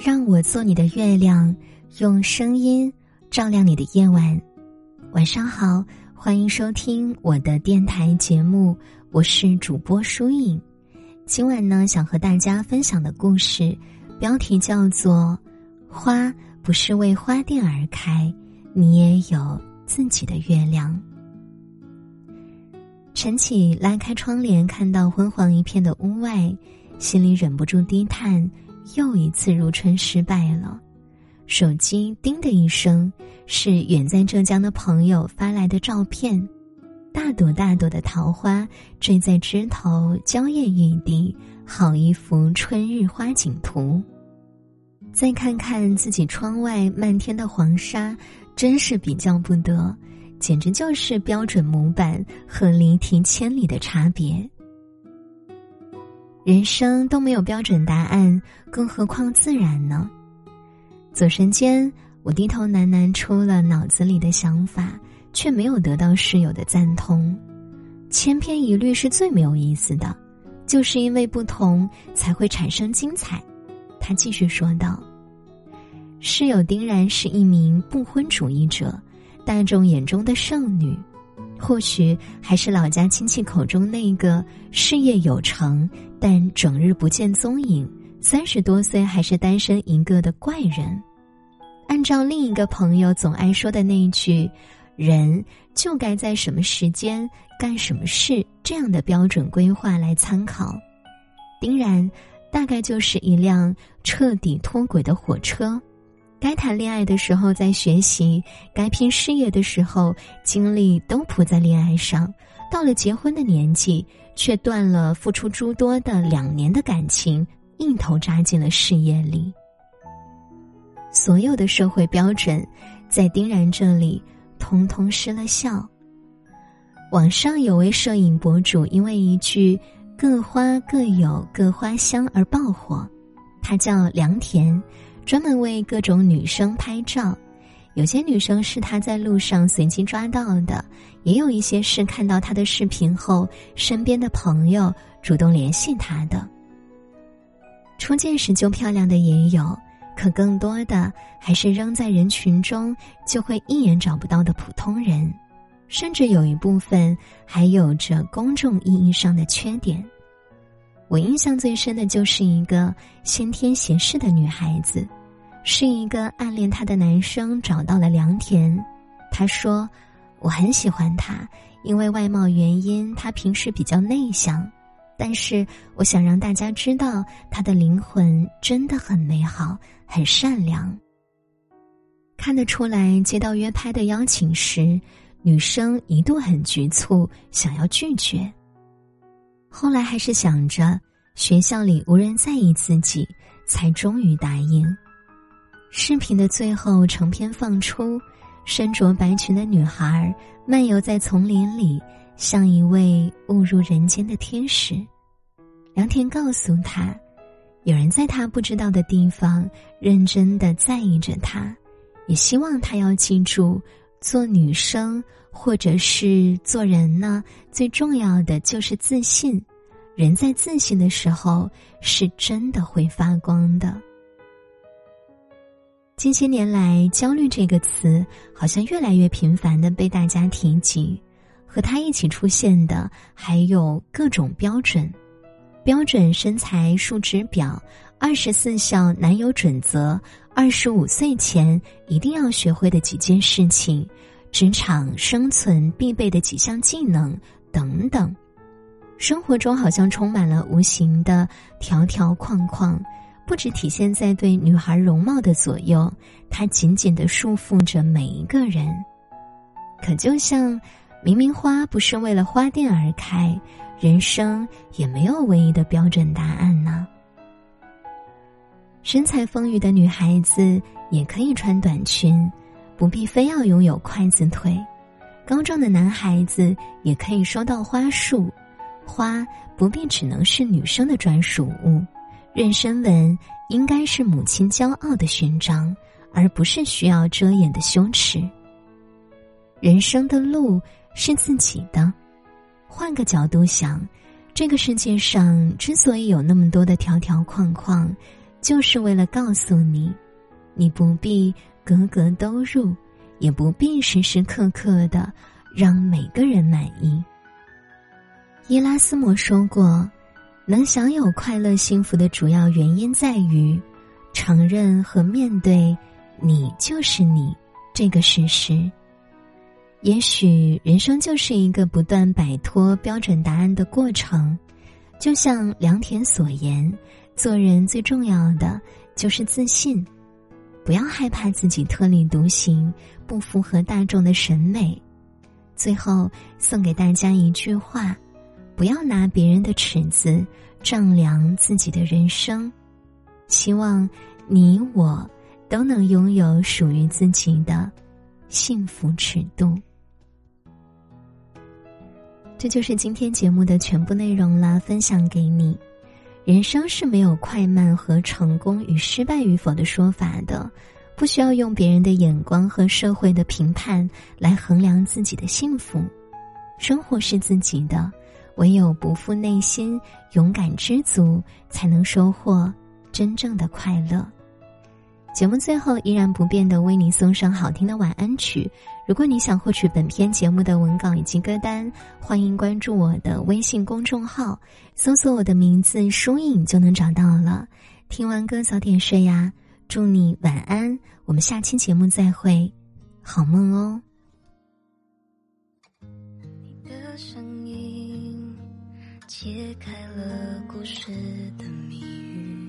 让我做你的月亮，用声音照亮你的夜晚。晚上好，欢迎收听我的电台节目，我是主播舒影。今晚呢，想和大家分享的故事，标题叫做《花不是为花店而开，你也有自己的月亮》。晨起拉开窗帘，看到昏黄一片的屋外，心里忍不住低叹。又一次入春失败了，手机叮的一声，是远在浙江的朋友发来的照片，大朵大朵的桃花坠在枝头，娇艳欲滴，好一幅春日花景图。再看看自己窗外漫天的黄沙，真是比较不得，简直就是标准模板和离题千里的差别。人生都没有标准答案，更何况自然呢？左神间，我低头喃喃出了脑子里的想法，却没有得到室友的赞同。千篇一律是最没有意思的，就是因为不同才会产生精彩。他继续说道：“室友丁然是一名不婚主义者，大众眼中的剩女。”或许还是老家亲戚口中那个事业有成但整日不见踪影、三十多岁还是单身一个的怪人。按照另一个朋友总爱说的那一句“人就该在什么时间干什么事”这样的标准规划来参考，丁然大概就是一辆彻底脱轨的火车。该谈恋爱的时候在学习，该拼事业的时候精力都扑在恋爱上，到了结婚的年纪，却断了付出诸多的两年的感情，一头扎进了事业里。所有的社会标准，在丁然这里通通失了效。网上有位摄影博主，因为一句“各花各有各花香”而爆火，他叫良田。专门为各种女生拍照，有些女生是他在路上随机抓到的，也有一些是看到他的视频后，身边的朋友主动联系他的。初见时就漂亮的也有，可更多的还是扔在人群中就会一眼找不到的普通人，甚至有一部分还有着公众意义上的缺点。我印象最深的就是一个先天斜视的女孩子。是一个暗恋他的男生找到了良田，他说：“我很喜欢他，因为外貌原因，他平时比较内向，但是我想让大家知道他的灵魂真的很美好，很善良。”看得出来，接到约拍的邀请时，女生一度很局促，想要拒绝。后来还是想着学校里无人在意自己，才终于答应。视频的最后，成片放出，身着白裙的女孩漫游在丛林里，像一位误入人间的天使。良田告诉他，有人在他不知道的地方认真的在意着他，也希望他要记住，做女生或者是做人呢，最重要的就是自信。人在自信的时候，是真的会发光的。近些年来，“焦虑”这个词好像越来越频繁的被大家提及，和它一起出现的还有各种标准：标准身材数值表、二十四孝男友准则、二十五岁前一定要学会的几件事情、职场生存必备的几项技能等等。生活中好像充满了无形的条条框框。不只体现在对女孩容貌的左右，它紧紧的束缚着每一个人。可就像，明明花不是为了花店而开，人生也没有唯一的标准答案呢。身材丰腴的女孩子也可以穿短裙，不必非要拥有筷子腿；高壮的男孩子也可以收到花束，花不必只能是女生的专属物。妊娠纹应该是母亲骄傲的勋章，而不是需要遮掩的羞耻。人生的路是自己的，换个角度想，这个世界上之所以有那么多的条条框框，就是为了告诉你，你不必格格都入，也不必时时刻刻的让每个人满意。伊拉斯谟说过，能享有快乐幸福的主要原因在于，承认和面对你就是你这个事实。也许人生就是一个不断摆脱标准答案的过程，就像良田所言，做人最重要的就是自信，不要害怕自己特立独行，不符合大众的审美。最后送给大家一句话：不要拿别人的尺子丈量自己的人生。希望你我都能拥有属于自己的幸福尺度。这就是今天节目的全部内容了，分享给你。人生是没有快慢和成功与失败与否的说法的，不需要用别人的眼光和社会的评判来衡量自己的幸福。生活是自己的，唯有不负内心，勇敢知足，才能收获真正的快乐。节目最后依然不变的为你送上好听的晚安曲。如果你想获取本篇节目的文稿以及歌单，欢迎关注我的微信公众号，搜索我的名字“疏影”就能找到了。听完歌早点睡呀，祝你晚安。我们下期节目再会，好梦哦。你的声音揭开了故事的谜语。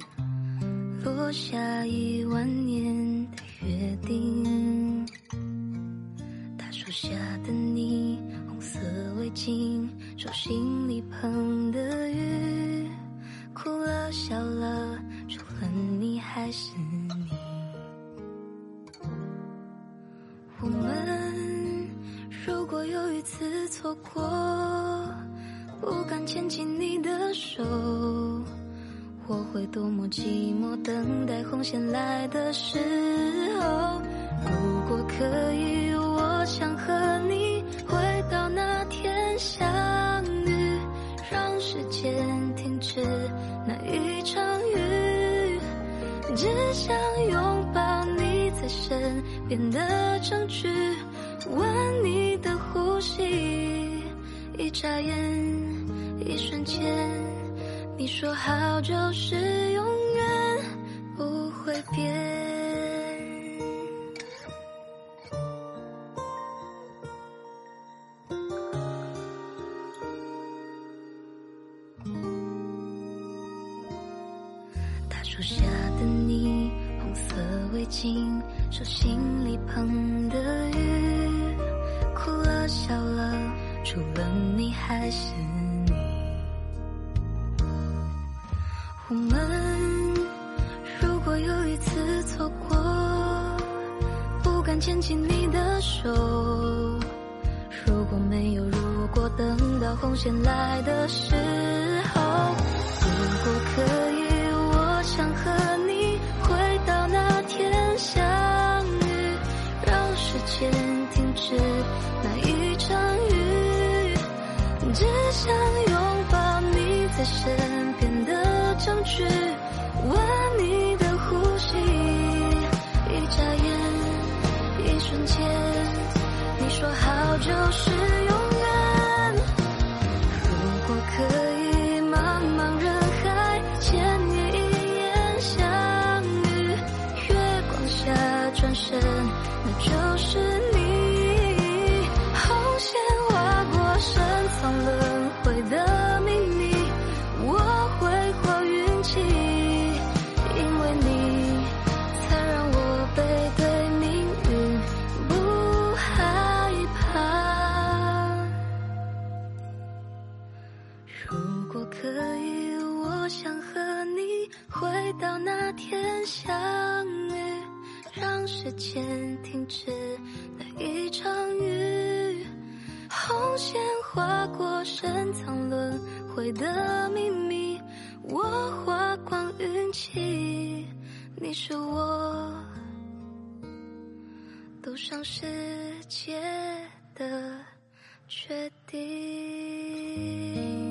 落下一万年的约定，大树下的你，红色围巾，手心里捧的雨，牵起你的手。我会多么寂寞，等待红线来的时候。如果可以，我想和你回到那天相遇，让时间停止那一场雨。只想拥抱你在身边的证据，闻你的呼吸，一眨眼，瞬间。你说好就是永远不会变。大树下的你，红色围巾，手心里捧的雨，哭了笑了，除了你还是。我们如果又一次错过，不敢牵起你的手。如果没有如果，等到红线来的时候，如果可以，就是到那天相遇，让。时间停止那一场雨，红线划过深藏轮回的秘密，我花光运气，你是我赌上世界的决定。